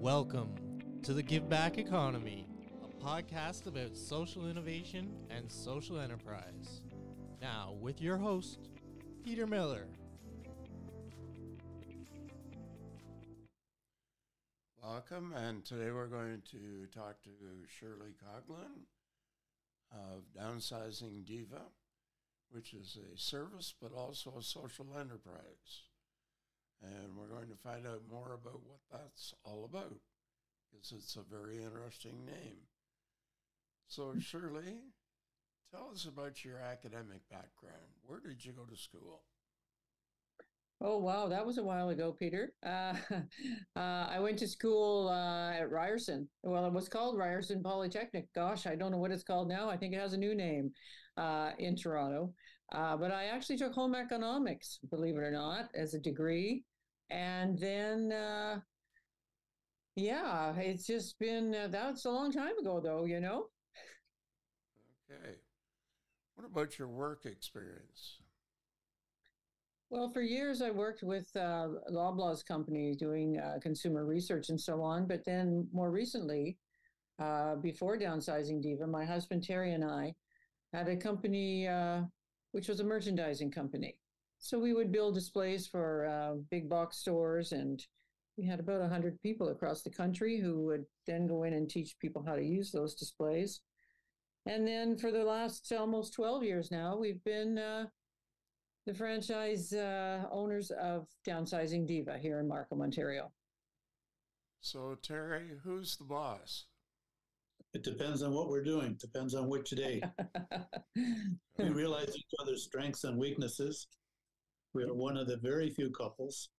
Welcome to the Give Back Economy, a podcast about social innovation and social enterprise. Now, with your host, Peter Miller. Welcome, and today we're going to talk to Shirley Coughlin of Downsizing Diva, which is a service but also a social enterprise. And we're going to find out more about what that's all about because it's a very interesting name. So, Shirley, tell us about your academic background. Where did you go to school? Oh, wow. That was a while ago, Peter. Uh, uh, I went to school uh, at Ryerson. Well, it was called Ryerson Polytechnic. Gosh, I don't know what it's called now. I think it has a new name uh, in Toronto. Uh, but I actually took home economics, believe it or not, as a degree. And then, uh, yeah, it's just been, that's a long time ago, though, you know? Okay. What about your work experience? Well, for years I worked with uh, Loblaws company doing uh, consumer research and so on. But then more recently, uh, before downsizing Diva, my husband Terry and I had a company uh, which was a merchandising company. So we would build displays for uh, big box stores, and we had about 100 people across the country who would then go in and teach people how to use those displays. And then for the last almost 12 years now, we've been uh, the franchise uh, owners of Downsizing Diva here in Markham, Ontario. So, Terry, who's the boss? It depends on what we're doing, depends on which day. we realize each other's strengths and weaknesses. We are one of the very few couples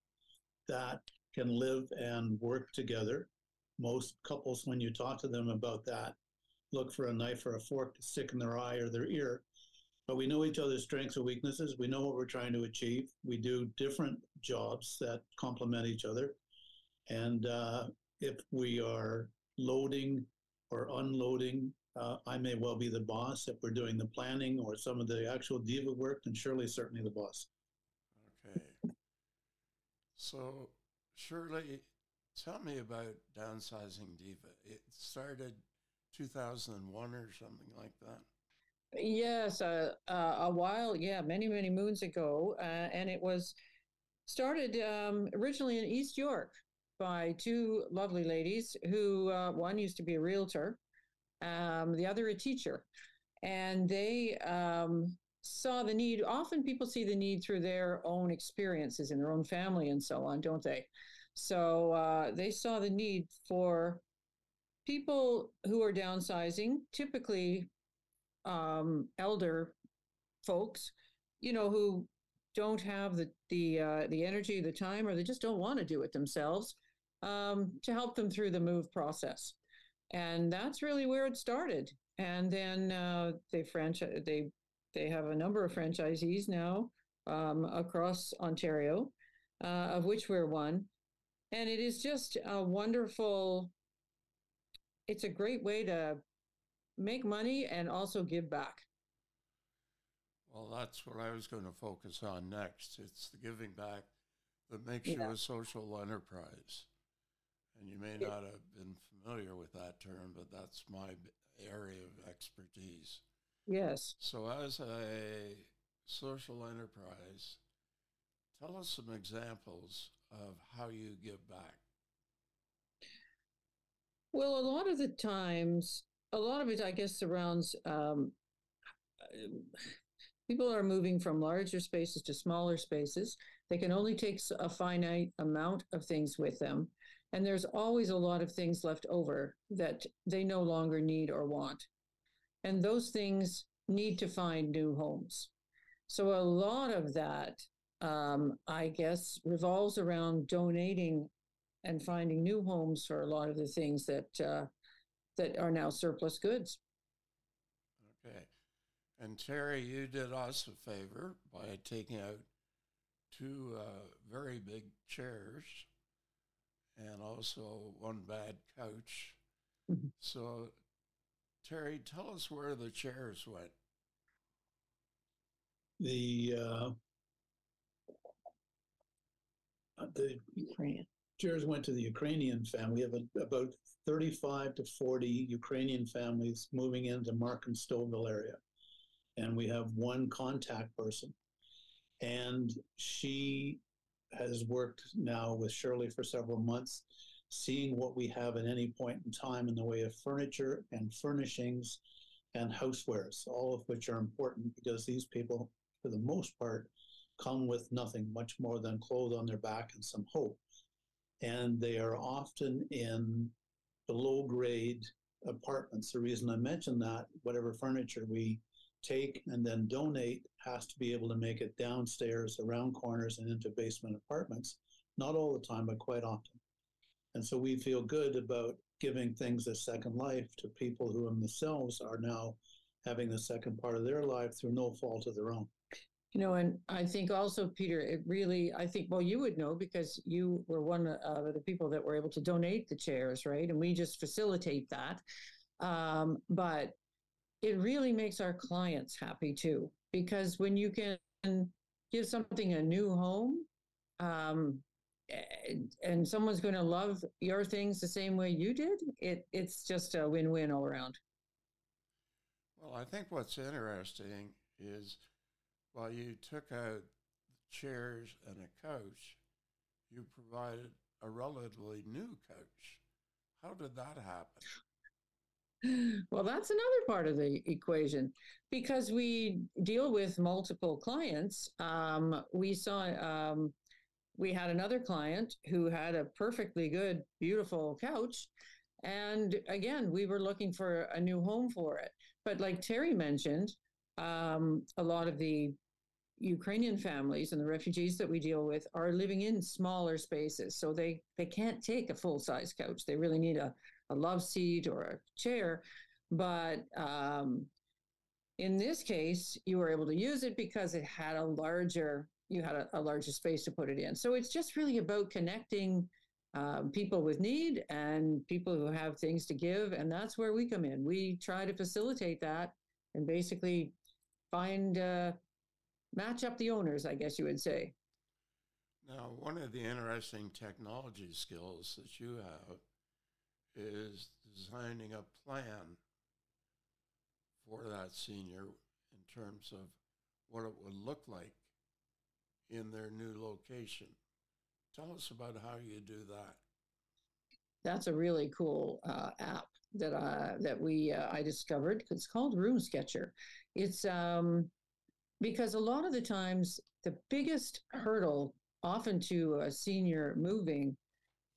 that can live and work together. Most couples, when you talk to them about that, look for a knife or a fork to stick in their eye or their ear but we know each other's strengths and weaknesses. We know what we're trying to achieve. We do different jobs that complement each other. And uh, if we are loading or unloading, uh, I may well be the boss. If we're doing the planning or some of the actual diva work, then Shirley's certainly the boss. So, Shirley, tell me about downsizing diva. It started 2001 or something like that. Yes, uh, uh, a while, yeah, many, many moons ago. Uh, and it was started um, originally in East York by two lovely ladies who, uh, one used to be a realtor, um, the other a teacher. And they um, saw the need. Often people see the need through their own experiences in their own family and so on, don't they? So uh, they saw the need for people who are downsizing, typically um, elder folks, you know, who don't have the the uh, the energy, the time, or they just don't want to do it themselves, um, to help them through the move process. And that's really where it started. And then uh, they franchise they they have a number of franchisees now um, across Ontario, uh, of which we're one. And it is just a wonderful. It's a great way to make money and also give back. Well, that's what I was going to focus on next. It's the giving back that makes Yeah. you a social enterprise. And you may not have been familiar with that term, but that's my area of expertise. Yes. So, as a social enterprise, tell us some examples of how you give back. Well, a lot of the times, a lot of it, I guess, surrounds um, people are moving from larger spaces to smaller spaces. They can only take a finite amount of things with them. And there's always a lot of things left over that they no longer need or want. And those things need to find new homes. So a lot of that, um, I guess, revolves around donating and finding new homes for a lot of the things that uh, that are now surplus goods. Okay. And Terry, you did us a favor by taking out two uh, very big chairs and also one bad couch. Mhm. So, Terry, tell us where the chairs went. The uh, uh, the Ukraine. chairs went to the Ukrainian family. We have a, about 35 to 40 Ukrainian families moving into Markham Stouffville area. And we have one contact person. And she has worked now with Shirley for several months, seeing what we have at any point in time in the way of furniture and furnishings and housewares, all of which are important because these people, for the most part, come with nothing much more than clothes on their back and some hope. And they are often in below grade apartments. The reason I mention that, whatever furniture we take and then donate has to be able to make it downstairs, around corners, and into basement apartments. Not all the time, but quite often. And so we feel good about giving things a second life to people who themselves are now having the second part of their life through no fault of their own. You know, and I think also, Peter, it really, I think, well, you would know because you were one of the people that were able to donate the chairs, right? And we just facilitate that. Um, but it really makes our clients happy too, because when you can give something a new home, um, and someone's going to love your things the same way you did, it it's just a win-win all around. Well, I think what's interesting is while you took out chairs and a coach, you provided a relatively new coach. How did that happen? Well, that's another part of the equation because we deal with multiple clients. Um, we saw um, we had another client who had a perfectly good, beautiful couch. And again, we were looking for a new home for it. But like Terry mentioned, um, a lot of the Ukrainian families and the refugees that we deal with are living in smaller spaces. So they, they can't take a full size couch. They really need a, a love seat or a chair. But um, in this case, you were able to use it because it had a larger you had a, a larger space to put it in. So it's just really about connecting um, people with need and people who have things to give. And that's where we come in. We try to facilitate that and basically find, uh, match up the owners, I guess you would say. Now, one of the interesting technology skills that you have is designing a plan for that senior in terms of what it would look like in their new location. Tell us about how you do that. That's a really cool uh, app that uh, that we uh, I discovered. It's called RoomSketcher. It's um, because a lot of the times the biggest hurdle, often to a senior moving,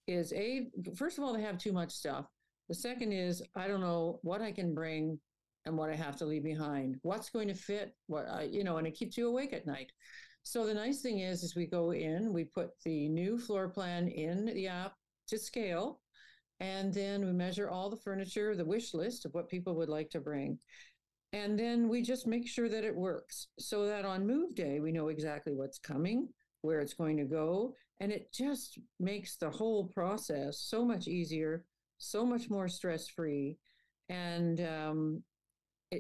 is a first of all they have too much stuff. The second is I don't know what I can bring and what I have to leave behind. What's going to fit? What I, you know, and it keeps you awake at night. So the nice thing is, is we go in, we put the new floor plan in the app to scale, and then we measure all the furniture, the wish list of what people would like to bring. And then we just make sure that it works so that on move day, we know exactly what's coming, where it's going to go. And it just makes the whole process so much easier, so much more stress free. And um,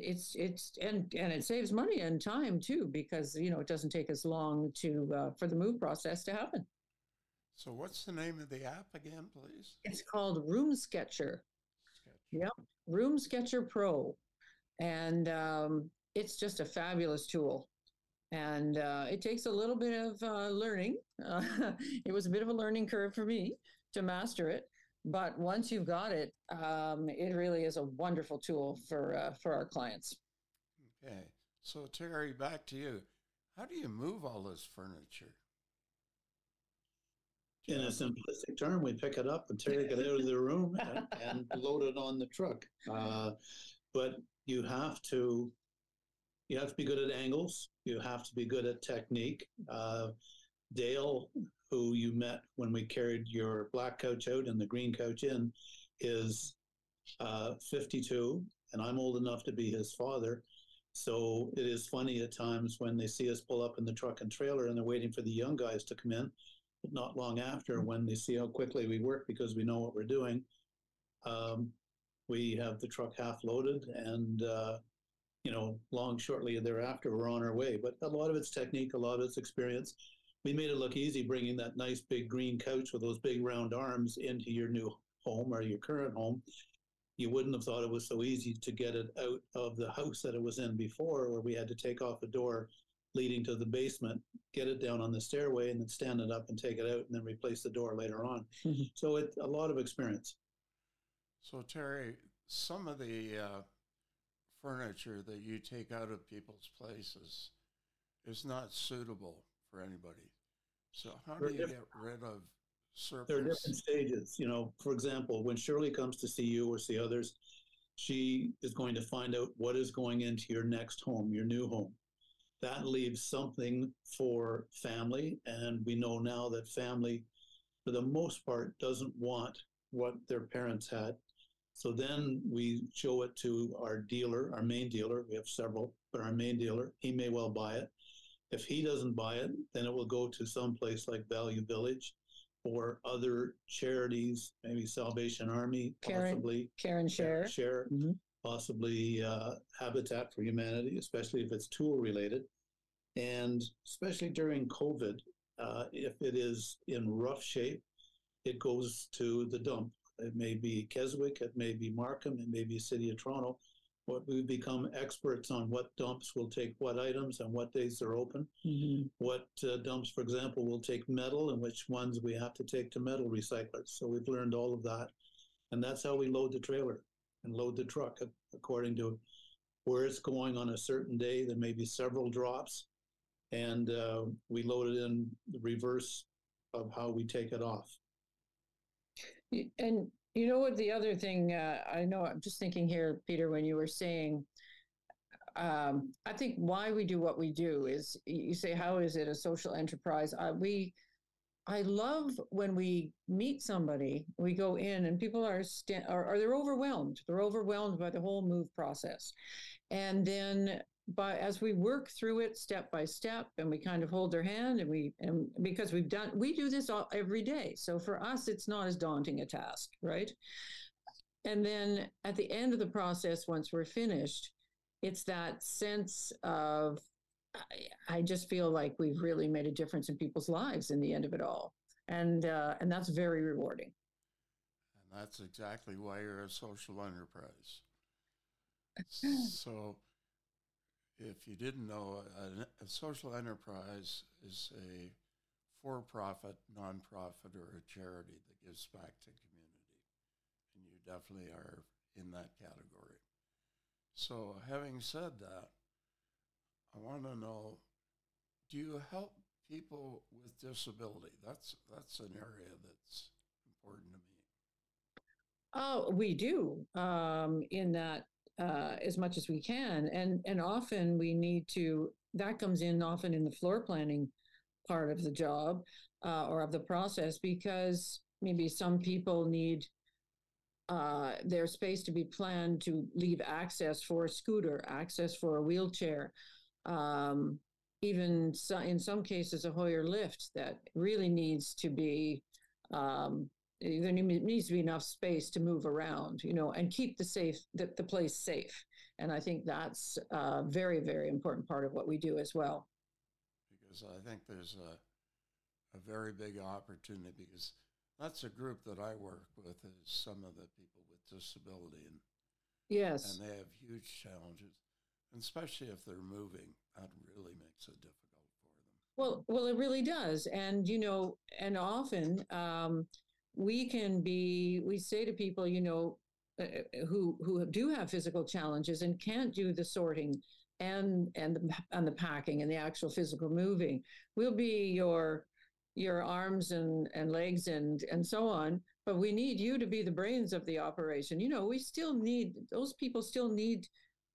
it's it's and and it saves money and time too because you know it doesn't take as long to uh, for the move process to happen. So what's the name of the app again, please? It's called RoomSketcher. Sketch. Yep, RoomSketcher Pro, and um, it's just a fabulous tool. And uh, it takes a little bit of uh, learning. it was a bit of a learning curve for me to master it, but once you've got it, um, it really is a wonderful tool for uh, for our clients. Okay, so Terry, back to you. How do you move all this furniture? In a simplistic term, we pick it up and take it out of the room and, and load it on the truck. Uh, but you have to you have to be good at angles. You have to be good at technique. Uh, Dale who you met when we carried your black coach out and the green coach in, is uh, 52, and I'm old enough to be his father. So it is funny at times when they see us pull up in the truck and trailer and they're waiting for the young guys to come in. But not long after, when they see how quickly we work because we know what we're doing, um, we have the truck half loaded and uh, you know long shortly thereafter we're on our way but a lot of it's technique a lot of it's experience we made it look easy bringing that nice big green couch with those big round arms into your new home or your current home. You wouldn't have thought it was so easy to get it out of the house that it was in before, where we had to take off a door leading to the basement, get it down on the stairway, and then stand it up and take it out, and then replace the door later on. Mhm. So it's a lot of experience. So Terry, some of the uh, furniture that you take out of people's places is not suitable for anybody. So how do you get rid of there are different stages. You know, for example, when Shirley comes to see you or see others, she is going to find out what is going into your next home, your new home. That leaves something for family. And we know now that family, for the most part, doesn't want what their parents had. So then we show it to our dealer, our main dealer. We have several, but our main dealer, he may well buy it. If he doesn't buy it, then it will go to some place like Value Village or other charities, maybe Salvation Army, Karen possibly Karen Share. share, Mhm. possibly uh, Habitat for Humanity, especially if it's tool related, and especially during COVID, uh, if it is in rough shape, it goes to the dump. It may be Keswick, it may be Markham, it may be City of Toronto. What we've become experts on what dumps will take what items and what days they're open Mhm. what uh, dumps, for example, will take metal and which ones we have to take to metal recyclers. So we've learned all of that. And that's how we load the trailer and load the truck according to where it's going on a certain day. There may be several drops, and uh, we load it in the reverse of how we take it off. And you know what? The other thing uh, I know, I'm just thinking here, Peter, when you were saying, um, I think why we do what we do is you say, how is it a social enterprise? Uh, we, I love when we meet somebody, we go in and people are, sta- are, are they're overwhelmed. They're overwhelmed by the whole move process. And then but as we work through it step by step and we kind of hold their hand and we and because we've done we do this all, every day. So for us it's not as daunting a task right? And then at the end of the process once we're finished it's that sense of I, I just feel like we've really made a difference in people's lives in the end of it all. And uh, and that's very rewarding. And that's exactly why you're a social enterprise. so, if you didn't know, a, a social enterprise is a for profit, nonprofit, or a charity that gives back to community. And you definitely are in that category. So, having said that, I want to know do you help people with disability? That's, that's an area that's important to me. Oh, we do um, in that uh, as much as we can, and and often we need to. That comes in often in the floor planning part of the job uh, or of the process because maybe some people need uh, their space to be planned to leave access for a scooter, access for a wheelchair, um, even so, in some cases a Hoyer lift that really needs to be um, there needs to be enough space to move around, you know, and keep the safe the, the place safe. And I think that's a very very important part of what we do as well. because I think there's a, a very big opportunity because that's a group that I work with is some of the people with disability and, Yes. and they have huge challenges, and especially if they're moving, that really makes it difficult for them. Well, well, it really does, and you know, and often um, we can be. We say to people, you know, uh, who who do have physical challenges and can't do the sorting and and the, and the packing and the actual physical moving. We'll be your your arms and and legs and and so on. But we need you to be the brains of the operation. You know, we still need those people. Still need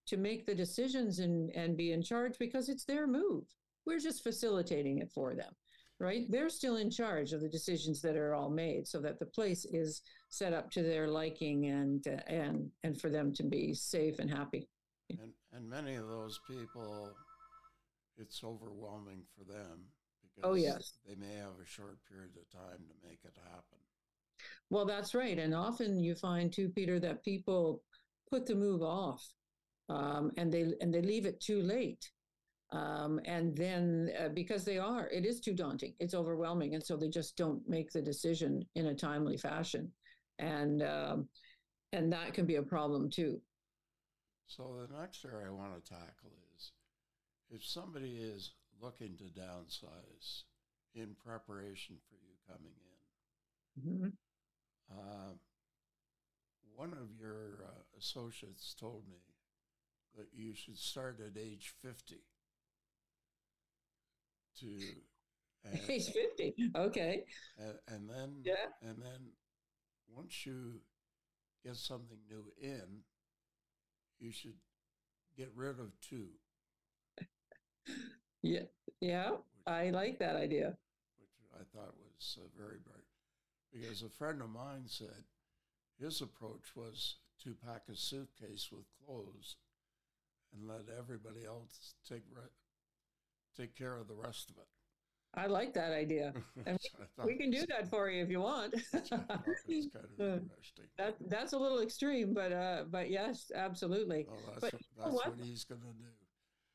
to make the decisions and and be in charge because it's their move we're just facilitating it for them right they're still in charge of the decisions that are all made so that the place is set up to their liking and uh, and and for them to be safe and happy And, and many of those people, it's overwhelming for them because Oh, yes. they may have a short period of time to make it happen. well that's right and often you find too peter that people put the move off um, and they and they leave it too late Um, and then uh, because they are, it is too daunting, it's overwhelming. And so they just don't make the decision in a timely fashion. And, um, and that can be a problem too. So the next area I want to tackle is if somebody is looking to downsize in preparation for you coming in, Mhm. uh, one of your uh, associates told me that you should start at age 50 to and, Age 50. Okay. and, and then Yeah. and then once you get something new in you should get rid of two Yeah. Yeah. which, I like that idea. which i thought was uh, very bright because a friend of mine said his approach was to pack a suitcase with clothes and let everybody else take re- take care of the rest of it I like that idea. And Which I thought We can do that for you if you want. which I thought was kind of interesting that that's a little extreme, but uh, but yes, absolutely. Well, that's, but what, that's what? what he's going to do.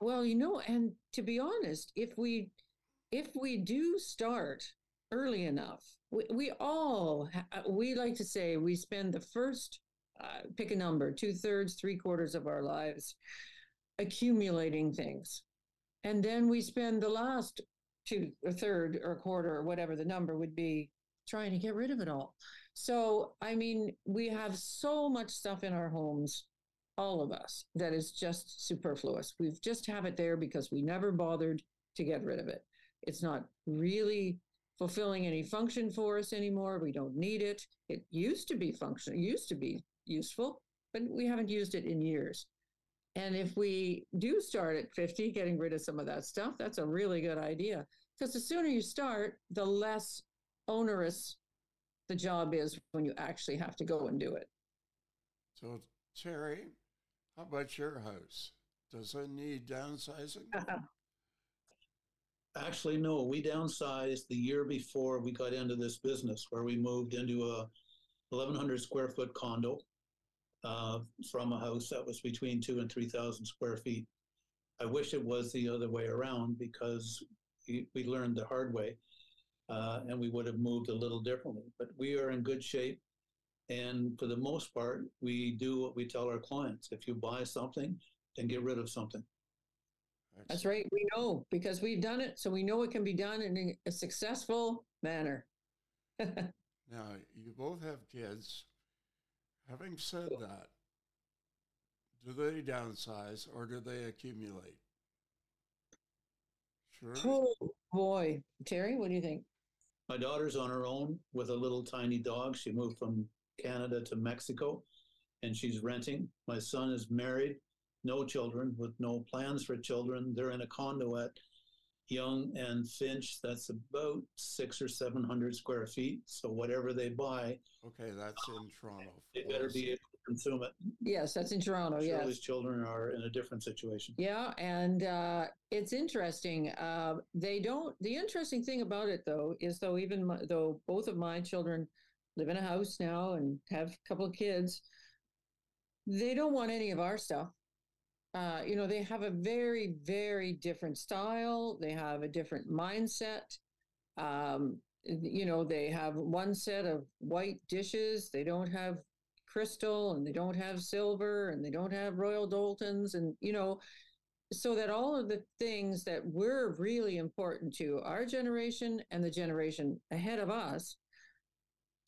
Well, you know, and to be honest, if we if we do start early enough, we, we all uh, we like to say we spend the first uh, pick a number two thirds three quarters of our lives accumulating things, and then we spend the last two or third or a quarter or whatever the number would be trying to get rid of it all. So I mean, we have so much stuff in our homes all of us that is just superfluous. We've just have it there because we never bothered to get rid of it. It's not really fulfilling any function for us anymore. We don't need it. It used to be functional, used to be useful, but we haven't used it in years. And if we do start at 50, getting rid of some of that stuff, that's a really good idea. Because the sooner you start, the less onerous the job is when you actually have to go and do it. So, Terry, how about your house? Does it need downsizing? Actually, no, we downsized the year before we got into this business where we moved into a 1100 square foot condo uh, from a house that was between two and 3,000 square feet. I wish it was the other way around because we, we learned the hard way uh, and we would have moved a little differently. But we are in good shape. And for the most part, we do what we tell our clients. If you buy something, then get rid of something. That's right. We know because we've done it. So we know it can be done in a successful manner. Now, you both have kids. Having said that, do they downsize or do they accumulate? Sure. oh boy. Terry, what do you think? My daughter's on her own with a little tiny dog. She moved from Canada to Mexico and she's renting. My son is married, no children, with no plans for children. They're in a condo at Yonge and Finch. That's about six or 700 square feet. So whatever they buy, Okay, that's in Toronto. they better be able to consume it. Yes, that's in Toronto. Shirley's Yes. children are in a different situation. Yeah, and uh, it's interesting. Uh, they don't. The interesting thing about it, though, is though even my, though both of my children live in a house now and have a couple of kids, they don't want any of our stuff. Uh, you know, they have a very, very different style. They have a different mindset. Um, you know, they have one set of white dishes. They don't have crystal and they don't have silver and they don't have Royal Doultons. And, you know, so that all of the things that were really important to our generation and the generation ahead of us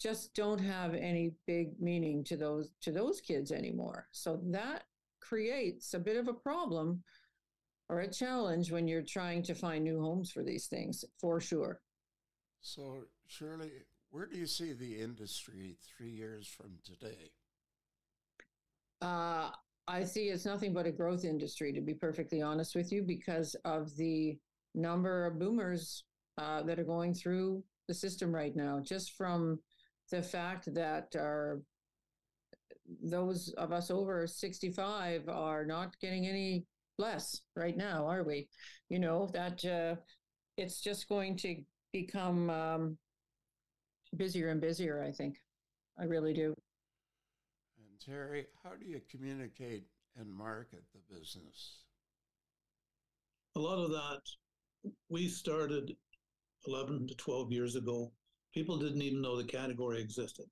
just don't have any big meaning to those to those kids anymore so that creates a bit of a problem or a challenge when you're trying to find new homes for these things for sure So, Shirley, where do you see the industry three years from today? Uh, I see it's nothing but a growth industry, to be perfectly honest with you, because of the number of boomers uh, that are going through the system right now. Just from the fact that our those of us over 65 are not getting any less right now, are we? You know that uh, it's just going to become um, busier and busier. I think. I really do. And Terry, how do you communicate and market the business? a lot of that we started 11 to 12 years ago. People didn't even know the category existed.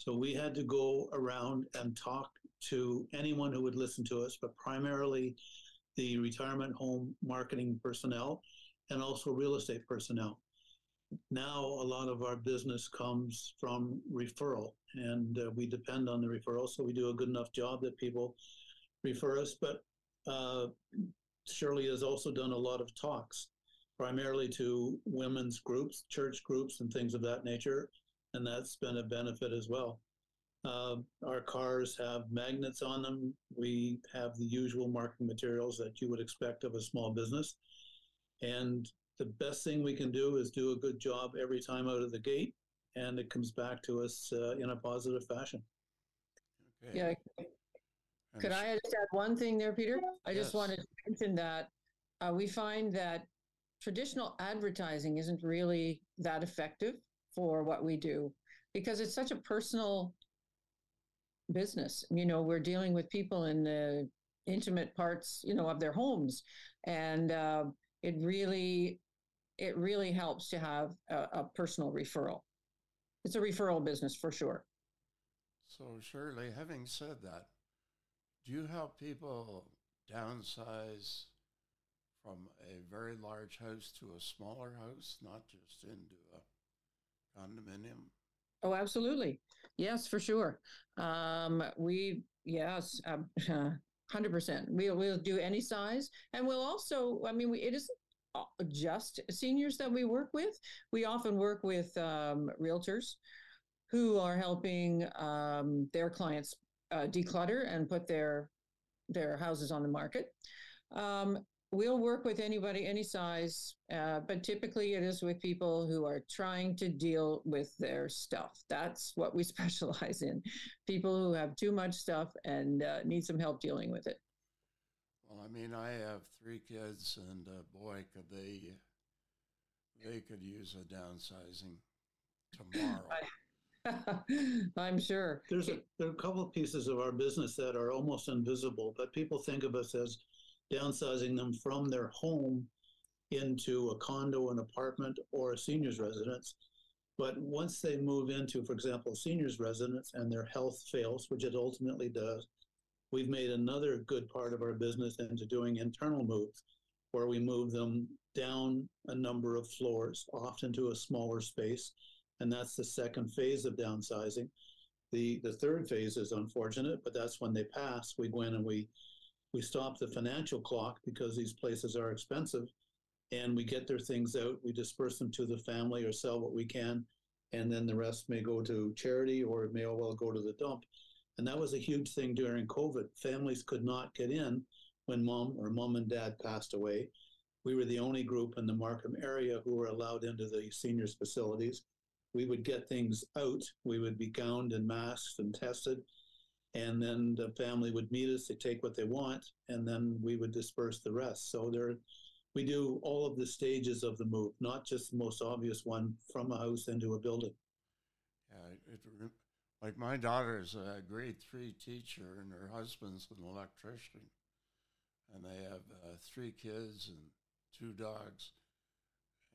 So we had to go around and talk to anyone who would listen to us, but primarily the retirement home marketing personnel and also real estate personnel. Now, a lot of our business comes from referral, and uh, we depend on the referral. So we do a good enough job that people refer us. But uh, Shirley has also done a lot of talks, primarily to women's groups, church groups, and things of that nature. And that's been a benefit as well. Uh, our cars have magnets on them. We have the usual marketing materials that you would expect of a small business. And the best thing we can do is do a good job every time out of the gate, and it comes back to us uh, in a positive fashion. Okay. Yeah. And Could I just add one thing there, Peter? I yes. just wanted to mention that uh, we find that traditional advertising isn't really that effective for what we do because it's such a personal business. You know, we're dealing with people in the intimate parts, you know, of their homes, and uh, it really, it really helps to have a, a personal referral. It's a referral business for sure. So, Shirley, having said that, do you help people downsize from a very large house to a smaller house, not just into a condominium? Oh, absolutely. Yes, for sure. Um, we, yes, um, 100%. We'll, we'll do any size. And we'll also, I mean, we, it isn't just seniors that we work with. We often work with um, realtors who are helping um, their clients uh, declutter and put their their houses on the market. Um, we'll work with anybody, any size, uh, but typically it is with people who are trying to deal with their stuff. That's what we specialize in. People who have too much stuff and uh, need some help dealing with it. Well, I mean, I have three kids, and uh, boy, could they they could use a downsizing tomorrow. I'm sure. There's a, there are a couple of pieces of our business that are almost invisible, but people think of us as downsizing them from their home into a condo, an apartment, or a senior's residence. But once they move into, for example, senior's residence and their health fails, which it ultimately does, we've made another good part of our business into doing internal moves where we move them down a number of floors, often to a smaller space. And that's the second phase of downsizing. The, the third phase is unfortunate, but that's when they pass. We go in and we we stop the financial clock because these places are expensive and we get their things out we disperse them to the family or sell what we can and then the rest may go to charity or it may all well go to the dump. And that was a huge thing during covid. Families could not get in when mom or mom and dad passed away. We were the only group in the markham area who were allowed into the seniors facilities. We would get things out. We would be gowned and masked and tested and then the family would meet us, they take what they want, and then we would disperse the rest. So there, we do all of the stages of the move, not just the most obvious one from a house into a building. Yeah, it, like my daughter is a grade three teacher, and her husband's an electrician, and they have uh, three kids and two dogs,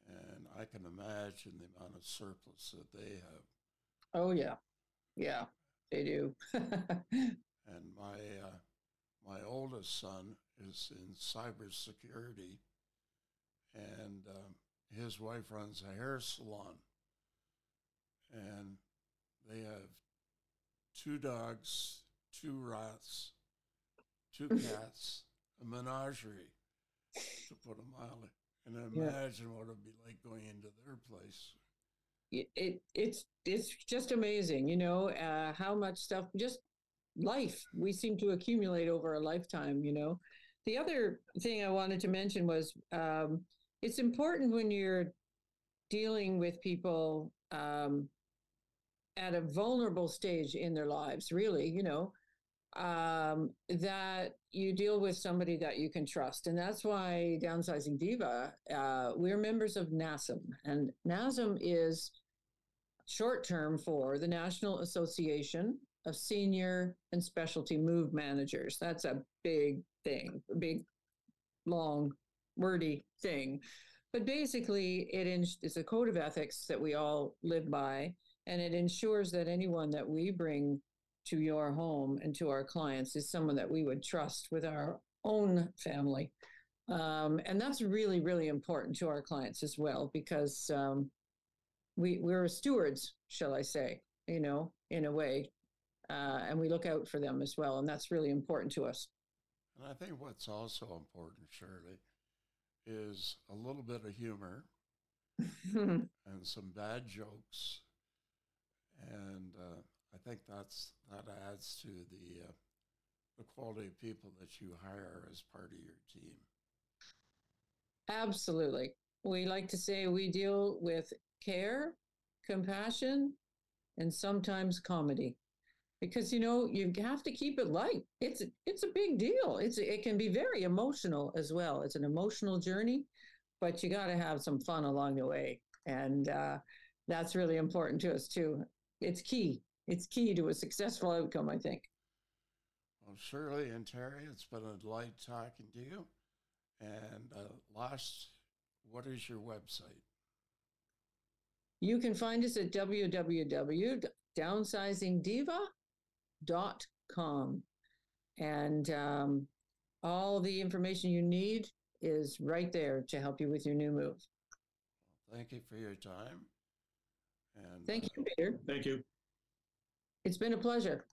and I can imagine the amount of surplus that they have. Oh yeah, yeah. They do. and my uh, my oldest son is in cybersecurity, and um, his wife runs a hair salon, and they have two dogs, two rats, two cats, a menagerie, to put it mildly. And imagine yeah. what it'd be like going into their place it, it's it's just amazing, you know, uh, how much stuff just life we seem to accumulate over a lifetime. You know, the other thing I wanted to mention was um, it's important when you're dealing with people um, at a vulnerable stage in their lives. Really, you know, um, that you deal with somebody that you can trust. And that's why Downsizing Diva, uh, we're members of NASMM. And NASMM is short term for the National Association of Senior and Specialty Move Managers. That's a big thing, a big, long wordy thing. But basically, it it's a code of ethics that we all live by, and it ensures that anyone that we bring to your home and to our clients is someone that we would trust with our own family. Um, and that's really, really important to our clients as well because um, we we're stewards, shall I say, you know, in a way, uh, and we look out for them as well, and that's really important to us. And I think what's also important, Shirley, is a little bit of humor and some bad jokes, and uh, I think that's that adds to the uh, the quality of people that you hire as part of your team. Absolutely. We like to say we deal with care, compassion, and sometimes comedy. Because you know you have to keep it light. It's it's a big deal. It's it can be very emotional as well. It's an emotional journey, but you got to have some fun along the way, and uh, that's really important to us too. It's key. It's key to a successful outcome, I think. Well, Shirley and Terry, it's been a delight talking to you. And uh, last, what is your website? You can find us at www.downsizingdiva.com. And um, all the information you need is right there to help you with your new move. Thank you for your time. And Thank uh, you, Peter. Thank you. It's been a pleasure.